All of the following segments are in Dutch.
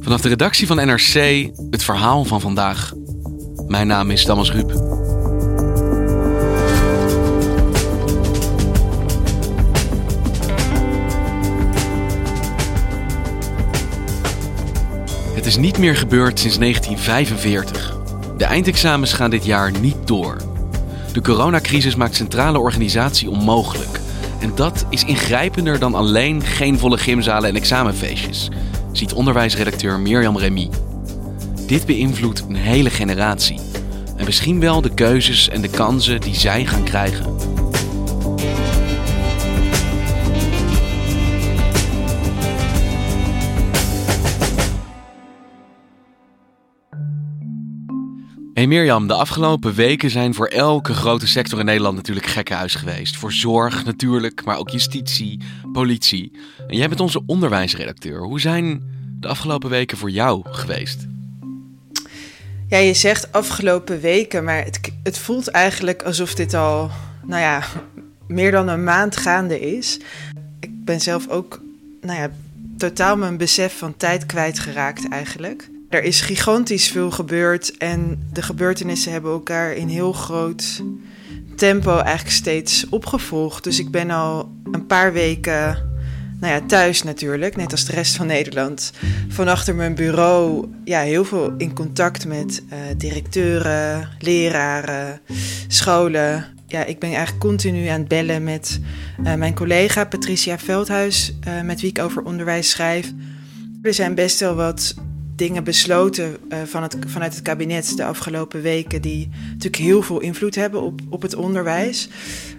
Vanaf de redactie van NRC het verhaal van vandaag. Mijn naam is Thomas Ruip. Het is niet meer gebeurd sinds 1945. De eindexamens gaan dit jaar niet door. De coronacrisis maakt centrale organisatie onmogelijk. En dat is ingrijpender dan alleen geen volle gymzalen en examenfeestjes, ziet onderwijsredacteur Mirjam Remy. Dit beïnvloedt een hele generatie. En misschien wel de keuzes en de kansen die zij gaan krijgen. Hey Mirjam, de afgelopen weken zijn voor elke grote sector in Nederland natuurlijk gekkenhuis geweest. Voor zorg natuurlijk, maar ook justitie, politie. En jij bent onze onderwijsredacteur. Hoe zijn de afgelopen weken voor jou geweest? Ja, je zegt afgelopen weken, maar het, het voelt eigenlijk alsof dit al, nou ja, meer dan een maand gaande is. Ik ben zelf ook, nou ja, totaal mijn besef van tijd kwijtgeraakt eigenlijk. Er is gigantisch veel gebeurd en de gebeurtenissen hebben elkaar in heel groot tempo eigenlijk steeds opgevolgd. Dus ik ben al een paar weken nou ja, thuis natuurlijk, net als de rest van Nederland. Van achter mijn bureau ja, heel veel in contact met uh, directeuren, leraren, scholen. Ja, ik ben eigenlijk continu aan het bellen met uh, mijn collega Patricia Veldhuis, uh, met wie ik over onderwijs schrijf. Er zijn best wel wat dingen besloten uh, van het, vanuit het kabinet de afgelopen weken, die natuurlijk heel veel invloed hebben op, op het onderwijs.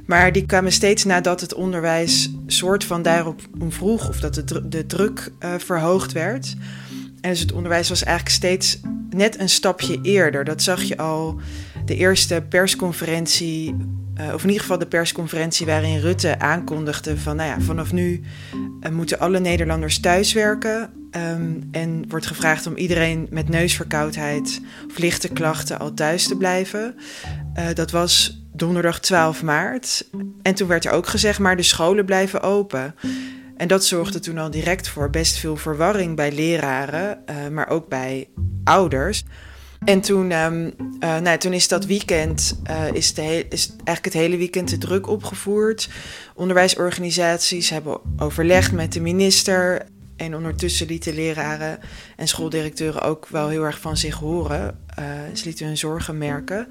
Maar die kwamen steeds nadat het onderwijs soort van daarop om vroeg, of dat de, de druk uh, verhoogd werd. En dus het onderwijs was eigenlijk steeds net een stapje eerder. Dat zag je al de eerste persconferentie, uh, of in ieder geval de persconferentie waarin Rutte aankondigde van, nou ja, vanaf nu uh, moeten alle Nederlanders thuiswerken. Um, en wordt gevraagd om iedereen met neusverkoudheid of lichte klachten al thuis te blijven. Uh, dat was donderdag 12 maart. En toen werd er ook gezegd, maar de scholen blijven open. En dat zorgde toen al direct voor best veel verwarring bij leraren, maar ook bij ouders. En toen, um, uh, nou, toen is dat weekend, uh, is, de is eigenlijk het hele weekend de druk opgevoerd. Onderwijsorganisaties hebben overlegd met de minister. En ondertussen lieten leraren en schooldirecteuren ook wel heel erg van zich horen. Uh, ze lieten hun zorgen merken.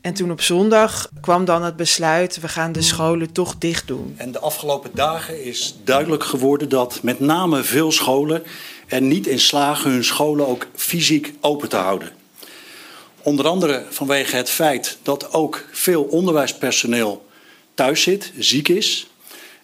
En toen op zondag kwam dan het besluit: we gaan de scholen toch dicht doen. En de afgelopen dagen is duidelijk geworden dat met name veel scholen er niet in slagen hun scholen ook fysiek open te houden. Onder andere vanwege het feit dat ook veel onderwijspersoneel thuis zit, ziek is.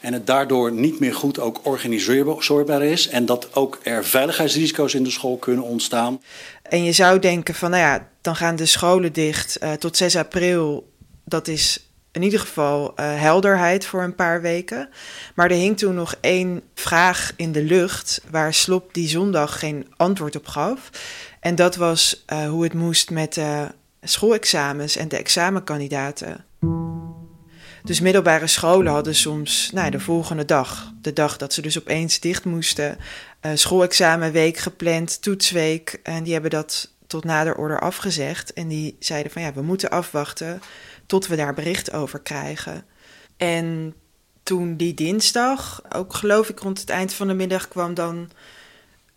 En het daardoor niet meer goed ook organiseerbaar is. En dat ook er veiligheidsrisico's in de school kunnen ontstaan. En je zou denken van, nou ja, dan gaan de scholen dicht uh, tot 6 april. Dat is in ieder geval uh, helderheid voor een paar weken. Maar er hing toen nog één vraag in de lucht... waar Slop die zondag geen antwoord op gaf. En dat was uh, hoe het moest met de schoolexamens en de examenkandidaten. Dus middelbare scholen hadden soms nou, de volgende dag, de dag dat ze dus opeens dicht moesten, uh, schoolexamenweek gepland, toetsweek. En die hebben dat tot nader order afgezegd. En die zeiden van ja, we moeten afwachten tot we daar bericht over krijgen. En toen die dinsdag, ook geloof ik rond het eind van de middag, kwam dan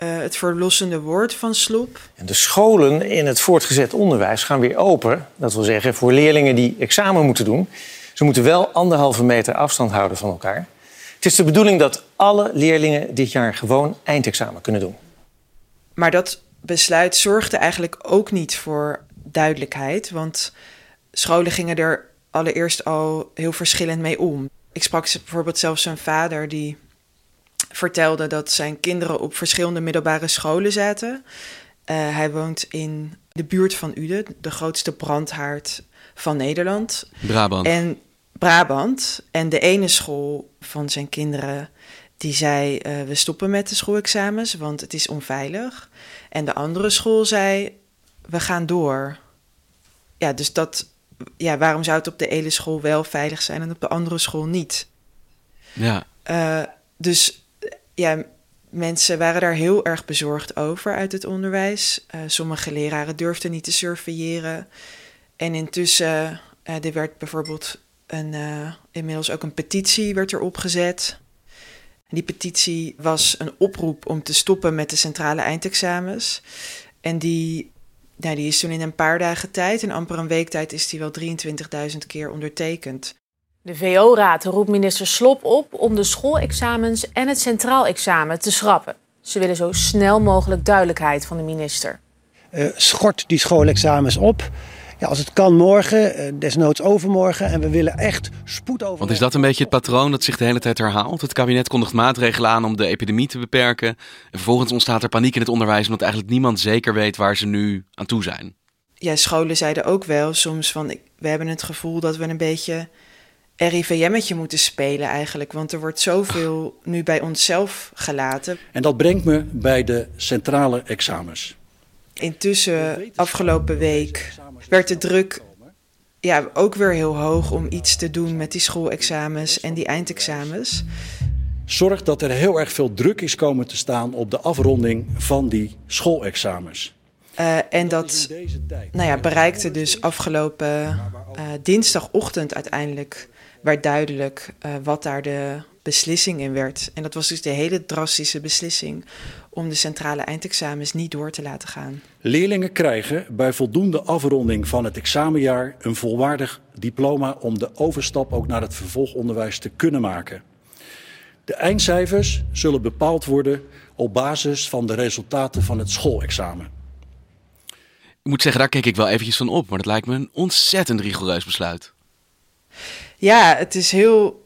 uh, het verlossende woord van Sloep. En de scholen in het voortgezet onderwijs gaan weer open. Dat wil zeggen voor leerlingen die examen moeten doen. Ze moeten wel anderhalve meter afstand houden van elkaar. Het is de bedoeling dat alle leerlingen dit jaar gewoon eindexamen kunnen doen. Maar dat besluit zorgde eigenlijk ook niet voor duidelijkheid. Want scholen gingen er allereerst al heel verschillend mee om. Ik sprak bijvoorbeeld zelfs een vader die vertelde dat zijn kinderen op verschillende middelbare scholen zaten. Uh, hij woont in de buurt van Uden, de grootste brandhaard van Nederland. Brabant. En Brabant. En de ene school van zijn kinderen die zei: uh, We stoppen met de schoolexamens, want het is onveilig. En de andere school zei: We gaan door. Ja, dus dat. Ja, waarom zou het op de ene school wel veilig zijn en op de andere school niet? Ja. Uh, dus ja, mensen waren daar heel erg bezorgd over uit het onderwijs. Uh, sommige leraren durfden niet te surveilleren. En intussen, uh, er werd bijvoorbeeld een, inmiddels ook een petitie werd er opgezet. Die petitie was een oproep om te stoppen met de centrale eindexamens. En die, nou, die is toen in een paar dagen tijd, in amper een week tijd, is die wel 23.000 keer ondertekend. De VO-raad roept minister Slop op om de schoolexamens en het centraal examen te schrappen. Ze willen zo snel mogelijk duidelijkheid van de minister. Uh, schort die schoolexamens op. Ja, als het kan morgen, uh, desnoods overmorgen. En we willen echt spoed over. Want is dat een beetje het patroon dat zich de hele tijd herhaalt? Het kabinet kondigt maatregelen aan om de epidemie te beperken. En vervolgens ontstaat er paniek in het onderwijs omdat eigenlijk niemand zeker weet waar ze nu aan toe zijn. Ja, scholen zeiden ook wel soms van we hebben het gevoel dat we een beetje RIVM'tje moeten spelen eigenlijk. Want er wordt zoveel nu bij onszelf gelaten. En dat brengt me bij de centrale examens. Intussen, afgelopen week, werd de druk ja, ook weer heel hoog om iets te doen met die schoolexamens en die eindexamens. Zorg dat er heel erg veel druk is komen te staan op de afronding van die schoolexamens. Uh, en dat nou ja, bereikte dus afgelopen uh, dinsdagochtend uiteindelijk werd duidelijk uh, wat daar de beslissing in werd. En dat was dus de hele drastische beslissing om de centrale eindexamens niet door te laten gaan. Leerlingen krijgen bij voldoende afronding van het examenjaar een volwaardig diploma om de overstap ook naar het vervolgonderwijs te kunnen maken. De eindcijfers zullen bepaald worden op basis van de resultaten van het schoolexamen. Ik moet zeggen, daar keek ik wel eventjes van op, maar dat lijkt me een ontzettend rigoureus besluit. Ja, het is heel.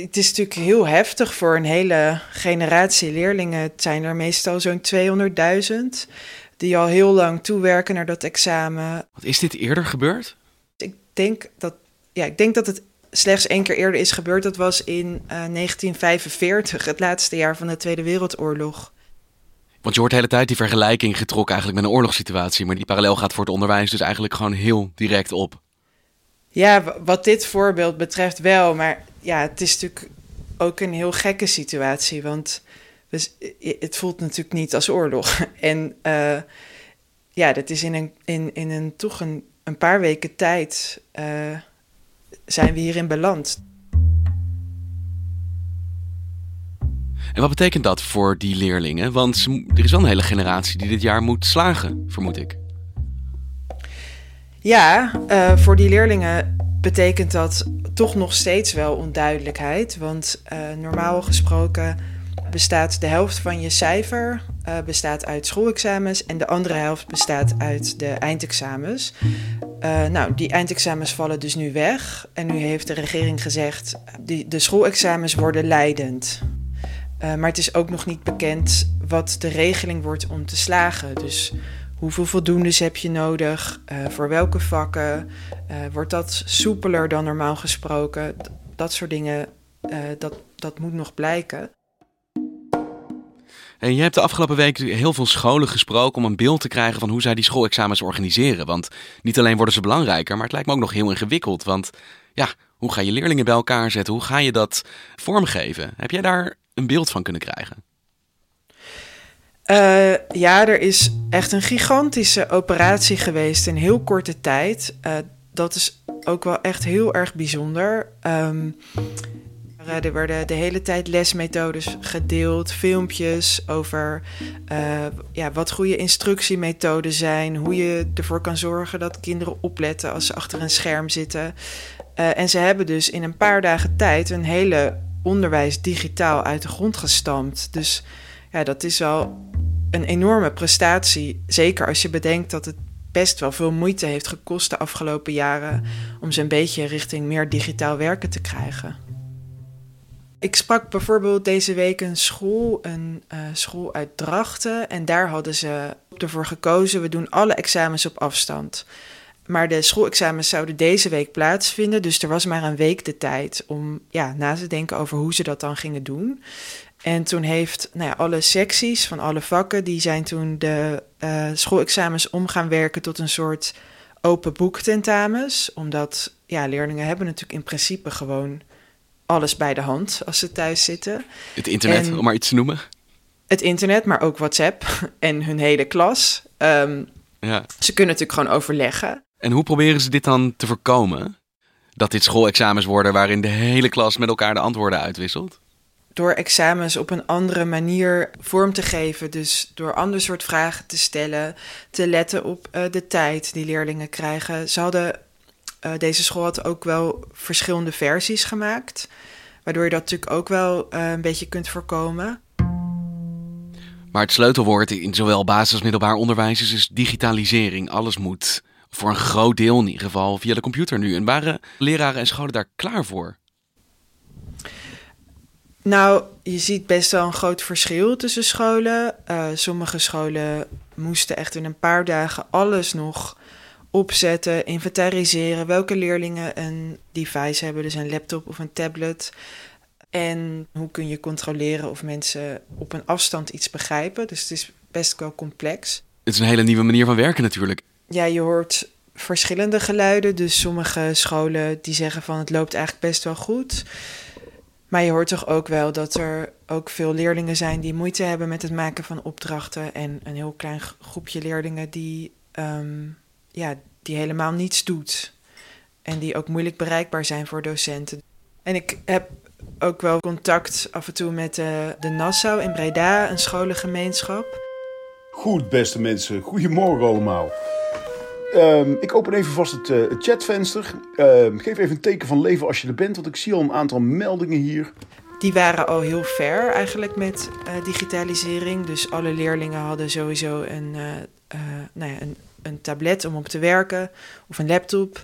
Het is natuurlijk heel heftig voor een hele generatie leerlingen. Het zijn er meestal zo'n 200.000 die al heel lang toewerken naar dat examen. Wat is dit eerder gebeurd? Ik denk dat, ja, ik denk dat het slechts één keer eerder is gebeurd. Dat was in uh, eh, 1945, het laatste jaar van de Tweede Wereldoorlog. Want je hoort de hele tijd die vergelijking getrokken eigenlijk met een oorlogssituatie. Maar die parallel gaat voor het onderwijs dus eigenlijk gewoon heel direct op. Ja, wat dit voorbeeld betreft wel. Maar ja, het is natuurlijk ook een heel gekke situatie. Want het voelt natuurlijk niet als oorlog. En uh, ja, dat is in een, in, in een toch een, een paar weken tijd uh, zijn we hierin beland. En wat betekent dat voor die leerlingen? Want er is wel een hele generatie die dit jaar moet slagen, vermoed ik. Ja, uh, voor die leerlingen betekent dat toch nog steeds wel onduidelijkheid. Want uh, normaal gesproken bestaat de helft van je cijfer uh, bestaat uit schoolexamens en de andere helft bestaat uit de eindexamens. Uh, nou, die eindexamens vallen dus nu weg. En nu heeft de regering gezegd, die, de schoolexamens worden leidend. Maar het is ook nog niet bekend wat de regeling wordt om te slagen. Dus Hoeveel voldoendes heb je nodig? Uh, voor welke vakken? Uh, wordt dat soepeler dan normaal gesproken? Dat soort dingen, uh, dat, dat moet nog blijken. En je hebt de afgelopen week heel veel scholen gesproken om een beeld te krijgen van hoe zij die schoolexamens organiseren. Want niet alleen worden ze belangrijker, maar het lijkt me ook nog heel ingewikkeld. Want ja, hoe ga je leerlingen bij elkaar zetten? Hoe ga je dat vormgeven? Heb jij daar een beeld van kunnen krijgen? Uh, ja, er is echt een gigantische operatie geweest in heel korte tijd. Uh, dat is ook wel echt heel erg bijzonder. Um, er werden de hele tijd lesmethodes gedeeld, filmpjes over uh, ja, wat goede instructiemethoden zijn, hoe je ervoor kan zorgen dat kinderen opletten als ze achter een scherm zitten. en ze hebben dus in een paar dagen tijd een hele onderwijs digitaal uit de grond gestampt. Dus ja, dat is wel een enorme prestatie. Zeker als je bedenkt dat het best wel veel moeite heeft gekost de afgelopen jaren om ze een beetje richting meer digitaal werken te krijgen. Ik sprak bijvoorbeeld deze week een school, een uh, school uit Drachten. En daar hadden ze ervoor gekozen, we doen alle examens op afstand. Maar de schoolexamens zouden deze week plaatsvinden. Dus er was maar een week de tijd om ja, na te denken over hoe ze dat dan gingen doen. En toen heeft nou ja, alle secties van alle vakken, die zijn toen de uh, schoolexamens om gaan werken tot een soort open boek tentamens. Omdat ja, leerlingen hebben natuurlijk in principe gewoon alles bij de hand als ze thuis zitten. Het internet, om maar iets te noemen. Het internet, maar ook WhatsApp en hun hele klas. Um, ja. Ze kunnen natuurlijk gewoon overleggen. En hoe proberen ze dit dan te voorkomen? Dat dit schoolexamens worden waarin de hele klas met elkaar de antwoorden uitwisselt? Door examens op een andere manier vorm te geven. Dus door ander soort vragen te stellen. Te letten op uh, de tijd die leerlingen krijgen. Ze hadden, uh, deze school had ook wel verschillende versies gemaakt. Waardoor je dat natuurlijk ook wel uh, een beetje kunt voorkomen. Maar het sleutelwoord in zowel basis- als middelbaar onderwijs is digitalisering. Alles moet voor een groot deel in ieder geval via de computer nu. En waren leraren en scholen daar klaar voor? Nou, je ziet best wel een groot verschil tussen scholen. Uh, sommige scholen moesten echt in een paar dagen alles nog opzetten, inventariseren. Welke leerlingen een device hebben, dus een laptop of een tablet. En hoe kun je controleren of mensen op een afstand iets begrijpen. Dus het is best wel complex. Het is een hele nieuwe manier van werken natuurlijk ja, je hoort verschillende geluiden. Dus sommige scholen die zeggen van het loopt eigenlijk best wel goed. Maar je hoort toch ook wel dat er ook veel leerlingen zijn die moeite hebben met het maken van opdrachten. En een heel klein groepje leerlingen die, um, ja, die helemaal niets doet. En die ook moeilijk bereikbaar zijn voor docenten. En ik heb ook wel contact af en toe met de, de Nassau in Breda, een scholengemeenschap. Goed, beste mensen. Goedemorgen allemaal. Um, ik open even vast het, het chatvenster. Uh, geef even een teken van leven als je er bent, want ik zie al een aantal meldingen hier. Die waren al heel ver eigenlijk met uh, digitalisering. Dus alle leerlingen hadden sowieso een, eh, nou ja, een, een tablet om op te werken of een laptop.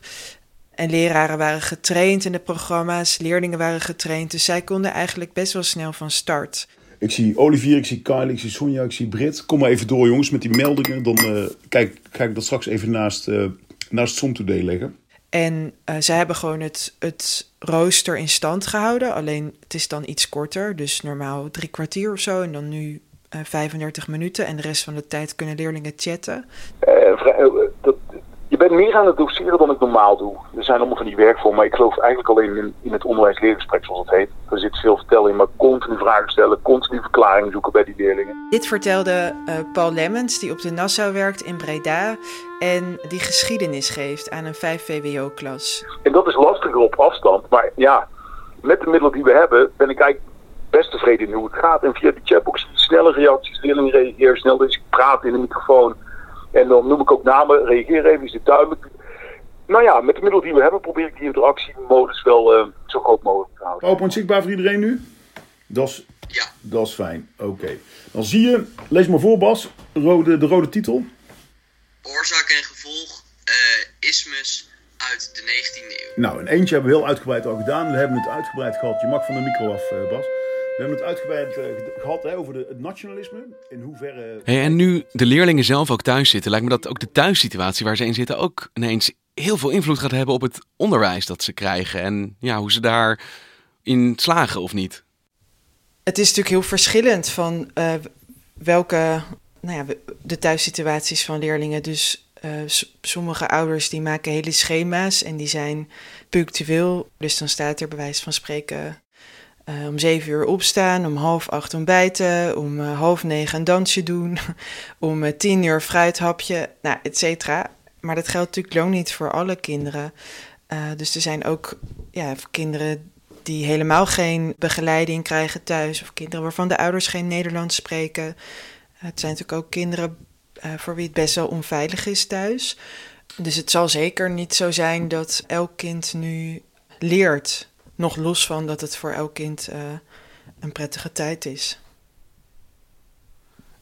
En leraren waren getraind in de programma's, leerlingen waren getraind. Dus zij konden eigenlijk best wel snel van start. Ik zie Olivier, ik zie Kylie, ik zie Sonja, ik zie Brit. Kom maar even door jongens met die meldingen. Dan uh, kijk, ga ik dat straks even naast, uh, naast Som Today leggen. En uh, zij hebben gewoon het, het rooster in stand gehouden. Alleen het is dan iets korter. Dus normaal drie kwartier of zo. En dan nu 35 minuten. En de rest van de tijd kunnen leerlingen chatten. dat, je bent meer aan het doseren dan ik normaal doe. Er zijn allemaal van die werkvormen, maar ik geloof eigenlijk alleen in, in het onderwijs-leergesprek zoals het heet. Er zit veel vertellen in, maar continu vragen stellen, continu verklaringen zoeken bij die leerlingen. Dit vertelde uh, Paul Lemmens, die op de Nassau werkt in Breda en die geschiedenis geeft aan een 5 VWO-klas. En dat is lastiger op afstand, maar ja, met de middelen die we hebben ben ik eigenlijk best tevreden in hoe het gaat. En via de chatbox snelle reacties, leerlingen reageren snel, dus ik praat in de microfoon. En dan noem ik ook namen, reageer even, is dit duidelijk. Nou ja, met de middelen die we hebben probeer ik die interactiemodus wel uh, zo groot mogelijk te houden. Open zichtbaar voor iedereen nu? Dat is, ja. dat is fijn, oké. Dan zie je, lees maar voor Bas, rode, de rode titel. Oorzaak en gevolg, uh, ismus uit de 19e eeuw. Nou, een eentje hebben we heel uitgebreid al gedaan. We hebben het uitgebreid gehad. Je mag van de micro af, uh, Bas. We hebben het uitgebreid uh, gehad hè, over de, het nationalisme. In hoeverre. Hey, en nu de leerlingen zelf ook thuis zitten, lijkt me dat ook de thuissituatie waar ze in zitten ook ineens heel veel invloed gaat hebben op het onderwijs dat ze krijgen. En ja, hoe ze daarin slagen of niet. Het is natuurlijk heel verschillend van uh, welke nou ja, de thuissituaties van leerlingen. Dus uh, sommige ouders die maken hele schema's en die zijn punctueel. Dus dan staat er bij wijze van spreken uh, om zeven uur opstaan, om half acht ontbijten, om uh, half negen een dansje doen, om uh, tien uur fruithapje, nou, et cetera. Maar dat geldt natuurlijk lang niet voor alle kinderen. dus er zijn ook ja, kinderen die helemaal geen begeleiding krijgen thuis, of kinderen waarvan de ouders geen Nederlands spreken. het zijn natuurlijk ook kinderen voor wie het best wel onveilig is thuis. Dus het zal zeker niet zo zijn dat elk kind nu leert nog los van dat het voor elk kind uh, een prettige tijd is.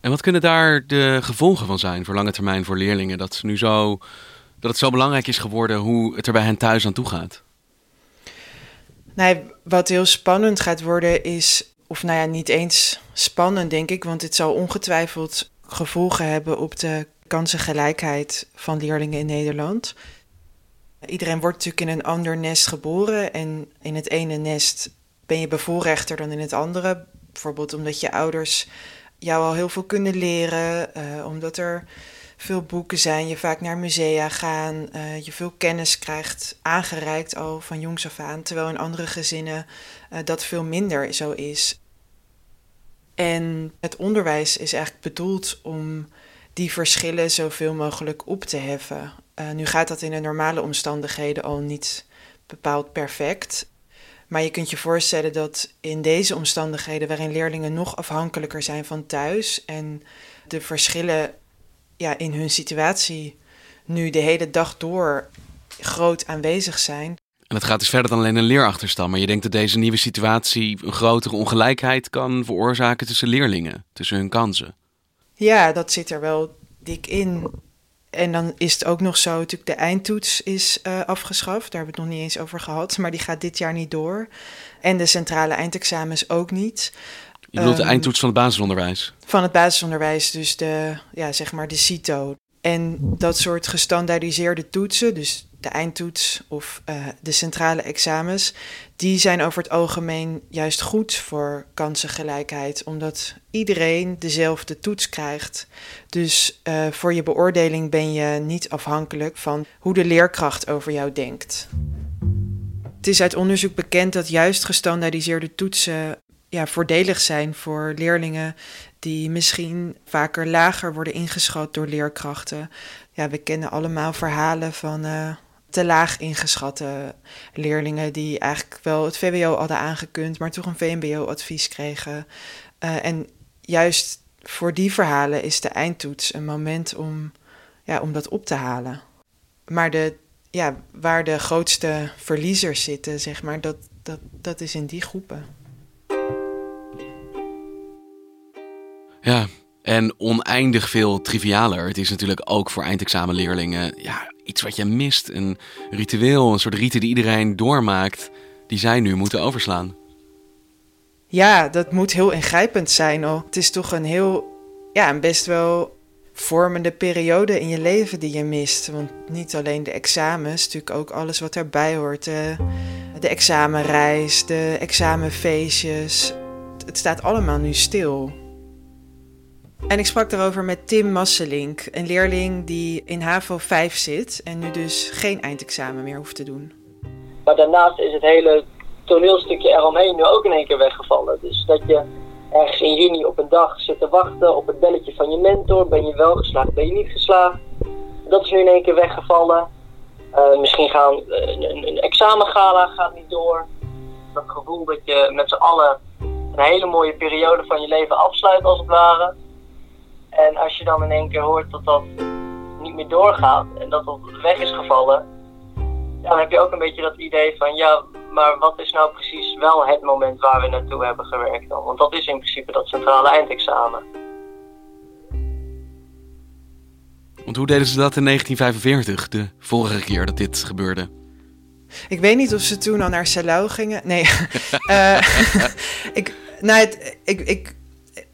En wat kunnen daar de gevolgen van zijn voor lange termijn voor leerlingen? Dat, nu zo, dat het zo belangrijk is geworden hoe het er bij hen thuis aan toe gaat? Nee, wat heel spannend gaat worden is, of nou ja, niet eens spannend denk ik, want het zal ongetwijfeld gevolgen hebben op de kansengelijkheid van leerlingen in Nederland. Iedereen wordt natuurlijk in een ander nest geboren en in het ene nest ben je bevoorrechter dan in het andere. Bijvoorbeeld omdat je ouders jou al heel veel kunnen leren, uh, omdat er veel boeken zijn, je vaak naar musea gaan, uh, je veel kennis krijgt aangereikt al van jongs af aan, terwijl in andere gezinnen uh, dat veel minder zo is. En het onderwijs is eigenlijk bedoeld om die verschillen zoveel mogelijk op te heffen. Uh, nu gaat dat in de normale omstandigheden al niet bepaald perfect. Maar je kunt je voorstellen dat in deze omstandigheden, waarin leerlingen nog afhankelijker zijn van thuis en de verschillen ja, in hun situatie nu de hele dag door groot aanwezig zijn. En het gaat dus verder dan alleen een leerachterstand. Maar je denkt dat deze nieuwe situatie een grotere ongelijkheid kan veroorzaken tussen leerlingen, tussen hun kansen. Ja, dat zit er wel dik in. En dan is het ook nog zo, natuurlijk de eindtoets is uh, afgeschaft. Daar hebben we het nog niet eens over gehad. Maar die gaat dit jaar niet door. En de centrale eindexamens ook niet. Je bedoelt de ehm, eindtoets van het basisonderwijs? Van het basisonderwijs, dus de, ja, zeg maar de CITO. En dat soort gestandaardiseerde toetsen, dus de eindtoets of uh, de centrale examens, die zijn over het algemeen juist goed voor kansengelijkheid, omdat iedereen dezelfde toets krijgt. Dus uh, voor je beoordeling ben je niet afhankelijk van hoe de leerkracht over jou denkt. Het is uit onderzoek bekend dat juist gestandaardiseerde toetsen ja, voordelig zijn voor leerlingen die misschien vaker lager worden ingeschat door leerkrachten. Ja, we kennen allemaal verhalen van uh, te laag ingeschatte leerlingen die eigenlijk wel het VWO hadden aangekund, maar toch een VMBO-advies kregen. Uh, en juist voor die verhalen is de eindtoets een moment om, ja, om dat op te halen. Maar de, ja, waar de grootste verliezers zitten, zeg maar, dat, dat, dat is in die groepen. Ja, en oneindig veel trivialer. Het is natuurlijk ook voor eindexamenleerlingen ja, iets wat je mist. Een ritueel, een soort rite die iedereen doormaakt, die zij nu moeten overslaan. Ja, dat moet heel ingrijpend zijn. Oh. Het is toch een heel, ja, een best wel vormende periode in je leven die je mist. Want niet alleen de examens, natuurlijk ook alles wat erbij hoort. De, de examenreis, de examenfeestjes. Het staat allemaal nu stil. En ik sprak daarover met Tim Masselink, een leerling die in HAVO 5 zit en nu dus geen eindexamen meer hoeft te doen. Maar daarnaast is het hele toneelstukje eromheen nu ook in één keer weggevallen. Dus dat je ergens in juni op een dag zit te wachten op het belletje van je mentor. Ben je wel geslaagd, ben je niet geslaagd? Dat is nu in één keer weggevallen. Uh, misschien gaan een, een examengala gaat niet door. Dat gevoel dat je met z'n allen een hele mooie periode van je leven afsluit als het ware. En als je dan in één keer hoort dat dat niet meer doorgaat en dat dat weg is gevallen, dan heb je ook een beetje dat idee van ja, maar wat is nou precies wel het moment waar we naartoe hebben gewerkt dan? Want dat is in principe dat centrale eindexamen. Want hoe deden ze dat in 1945, de vorige keer dat dit gebeurde? Ik weet niet of ze toen al naar Salau gingen. Nee. uh, ik, nou, het, ik, ik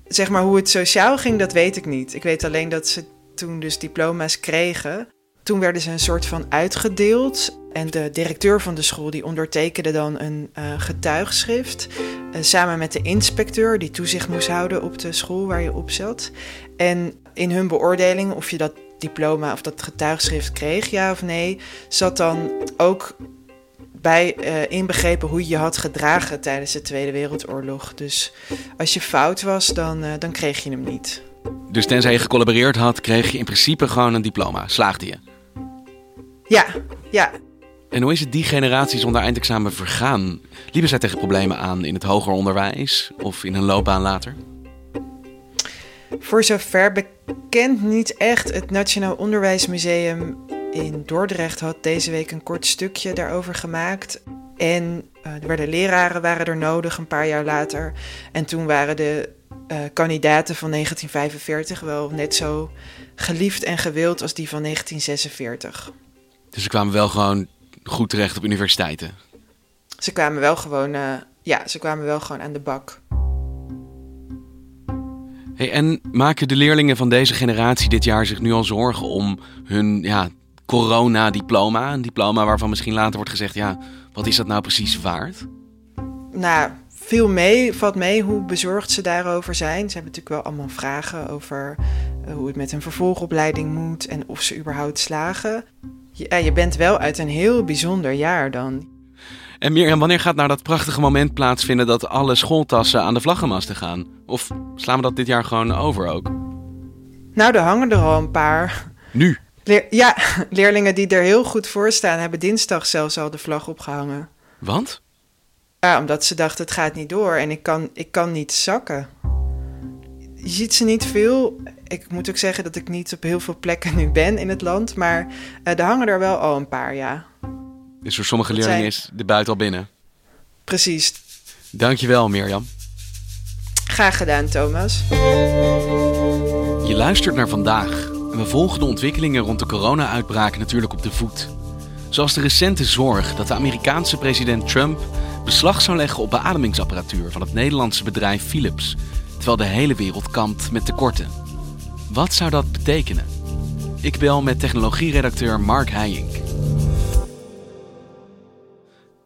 zeg maar hoe het sociaal ging, dat weet ik niet. Ik weet alleen dat ze toen dus diploma's kregen. Toen werden ze een soort van uitgedeeld. En de directeur van de school die ondertekende dan een uh, getuigschrift. Uh, samen met de inspecteur die toezicht moest houden op de school waar je op zat. En in hun beoordeling of je dat diploma of dat getuigschrift kreeg, ja of nee, zat dan ook bij uh, inbegrepen hoe je je had gedragen tijdens de Tweede Wereldoorlog. Dus als je fout was, dan, uh, dan kreeg je hem niet. Dus tenzij je gecollaboreerd had, kreeg je in principe gewoon een diploma. Slaagde je? Ja, ja. En hoe is het die generatie zonder eindexamen vergaan? Liepen zij tegen problemen aan in het hoger onderwijs of in hun loopbaan later? Voor zover bekend niet echt. Het Nationaal Onderwijsmuseum in Dordrecht had deze week een kort stukje daarover gemaakt. En uh, er werden leraren waren er nodig een paar jaar later. En toen waren de uh, kandidaten van 1945 wel net zo geliefd en gewild als die van 1946. Dus ze kwamen wel gewoon goed terecht op universiteiten? ze kwamen wel gewoon, uh, ja, ze kwamen wel gewoon aan de bak. Hey, en maken de leerlingen van deze generatie dit jaar zich nu al zorgen om hun ja, corona-diploma? Een diploma waarvan misschien later wordt gezegd, ja, wat is dat nou precies waard? Nou, veel mee, valt mee hoe bezorgd ze daarover zijn. Ze hebben natuurlijk wel allemaal vragen over uh, hoe het met een vervolgopleiding moet en of ze überhaupt slagen. Ja, je bent wel uit een heel bijzonder jaar dan. En Mirjam, wanneer gaat nou dat prachtige moment plaatsvinden dat alle schooltassen aan de vlaggenmasten gaan? Of slaan we dat dit jaar gewoon over ook? Nou, er hangen er al een paar. Nu? Ja, leerlingen die er heel goed voor staan, hebben dinsdag zelfs al de vlag opgehangen. Want? Ja, omdat ze dachten het gaat niet door en ik kan, ik kan niet zakken. Je ziet ze niet veel. Ik moet ook zeggen dat ik niet op heel veel plekken nu ben in het land, maar uh, er hangen er wel al een paar, ja. Dus voor sommige leerlingen is de buiten al binnen? Precies. Dankjewel, Mirjam. Graag gedaan, Thomas. Je luistert naar vandaag we volgen de ontwikkelingen rond de corona-uitbraak natuurlijk op de voet. Zoals de recente zorg dat de Amerikaanse president Trump beslag zou leggen op beademingsapparatuur van het Nederlandse bedrijf Philips, terwijl de hele wereld kampt met tekorten. Wat zou dat betekenen? Ik bel met technologieredacteur Mark Heijink.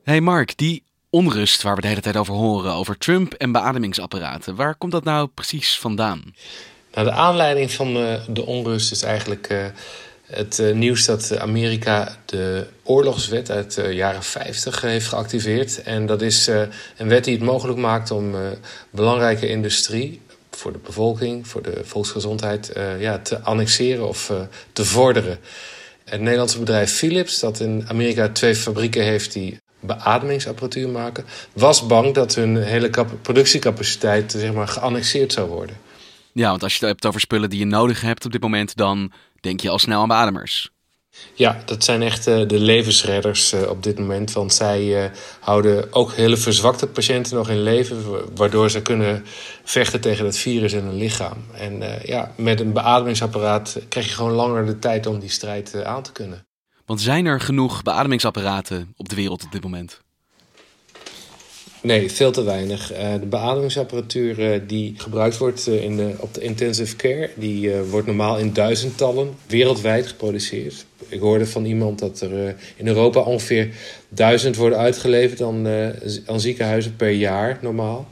Hey Mark, die onrust waar we de hele tijd over horen, over Trump en beademingsapparaten, waar komt dat nou precies vandaan? Nou, de aanleiding van uh, de onrust is eigenlijk uh, het uh, nieuws dat Amerika de oorlogswet uit de jaren 50 heeft geactiveerd. En dat is een wet die het mogelijk maakt om belangrijke industrie voor de bevolking, voor de volksgezondheid, ja, te annexeren of te vorderen. Het Nederlandse bedrijf Philips, dat in Amerika twee fabrieken heeft die beademingsapparatuur maken, was bang dat hun hele productiecapaciteit zeg maar, geannexeerd zou worden. Ja, want als je het hebt over spullen die je nodig hebt op dit moment, dan denk je al snel aan beademers. Ja, dat zijn echt uh, de levensredders uh, op dit moment. Want zij uh, houden ook hele verzwakte patiënten nog in leven. Waardoor ze kunnen vechten tegen het virus in hun lichaam. En ja, met een beademingsapparaat krijg je gewoon langer de tijd om die strijd aan te kunnen. Want zijn er genoeg beademingsapparaten op de wereld op dit moment? Nee, veel te weinig. Uh, de beademingsapparatuur uh, die gebruikt wordt uh, in de, op de intensive care, die wordt normaal in duizendtallen wereldwijd geproduceerd. Ik hoorde van iemand dat er in Europa ongeveer duizend worden uitgeleverd aan, aan ziekenhuizen per jaar normaal.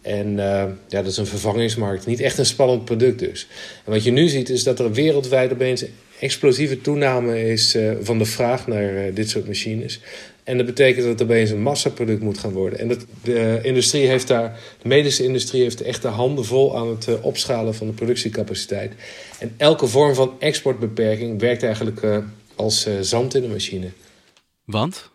En ja, dat is een vervangingsmarkt. Niet echt een spannend product dus. En wat je nu ziet is dat er wereldwijd opeens explosieve toename is van de vraag naar dit soort machines. En dat betekent dat het opeens een massaproduct moet gaan worden. En dat, de industrie heeft daar, de medische industrie heeft echt de handen vol aan het uh, opschalen van de productiecapaciteit. En elke vorm van exportbeperking werkt eigenlijk als zand in de machine. Want?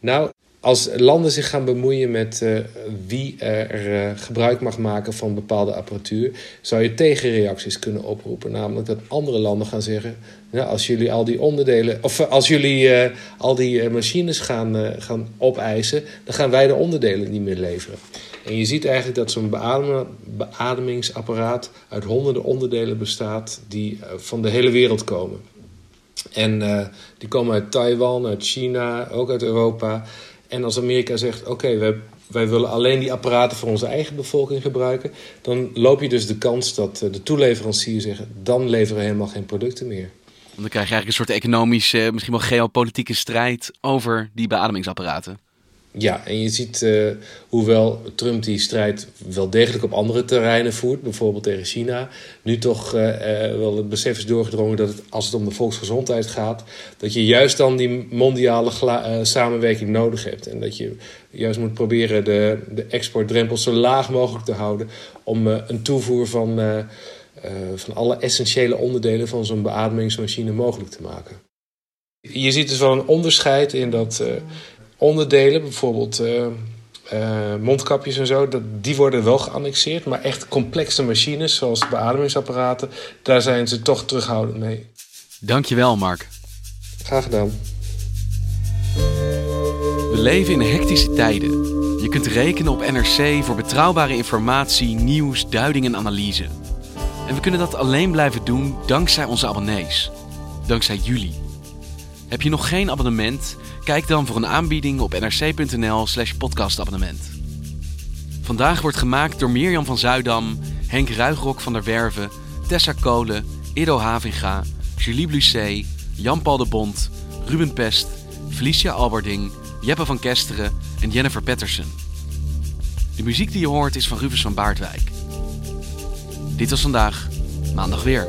Nou, als landen zich gaan bemoeien met uh, wie er uh, gebruik mag maken van bepaalde apparatuur, zou je tegenreacties kunnen oproepen. Namelijk dat andere landen gaan zeggen: nou, als jullie al die onderdelen, of uh, als jullie al die machines gaan, gaan opeisen, dan gaan wij de onderdelen niet meer leveren. En je ziet eigenlijk dat zo'n beadem, beademingsapparaat uit honderden onderdelen bestaat die van de hele wereld komen. En die komen uit Taiwan, uit China, ook uit Europa. En als Amerika zegt: oké, wij, wij willen alleen die apparaten voor onze eigen bevolking gebruiken, dan loop je dus de kans dat eh, de toeleveranciers zeggen: dan leveren we helemaal geen producten meer. Dan krijg je eigenlijk een soort economische, misschien wel geopolitieke strijd over die beademingsapparaten. Ja, en je ziet, uh, hoewel Trump die strijd wel degelijk op andere terreinen voert, bijvoorbeeld tegen China, nu toch uh, uh, wel het besef is doorgedrongen dat als het om de volksgezondheid gaat, dat je juist dan die mondiale samenwerking nodig hebt. En dat je juist moet proberen de, de exportdrempels zo laag mogelijk te houden om een toevoer van, van alle essentiële onderdelen van zo'n beademingsmachine mogelijk te maken. Je ziet dus wel een onderscheid in dat onderdelen, bijvoorbeeld uh, uh, mondkapjes en zo, dat, die worden wel geannexeerd. Maar echt complexe machines, zoals beademingsapparaten, daar zijn ze toch terughoudend mee. Dankjewel, Mark. Graag gedaan. We leven in hectische tijden. Je kunt rekenen op NRC voor betrouwbare informatie, nieuws, duiding en analyse. En we kunnen dat alleen blijven doen dankzij onze abonnees. Dankzij jullie. Heb je nog geen abonnement? Kijk dan voor een aanbieding op nrc.nl/slash podcastabonnement. Vandaag wordt gemaakt door Mirjam van Zuidam, Henk Ruigrok van der Werven, Tessa Kolen, Ido Havinga, Julie Blusset, Jan-Paul de Bond, Ruben Pest, Felicia Alberding, Jeppe van Kesteren en Jennifer Patterson. De muziek die je hoort is van Rufus van Baardwijk. Dit was vandaag, maandag weer.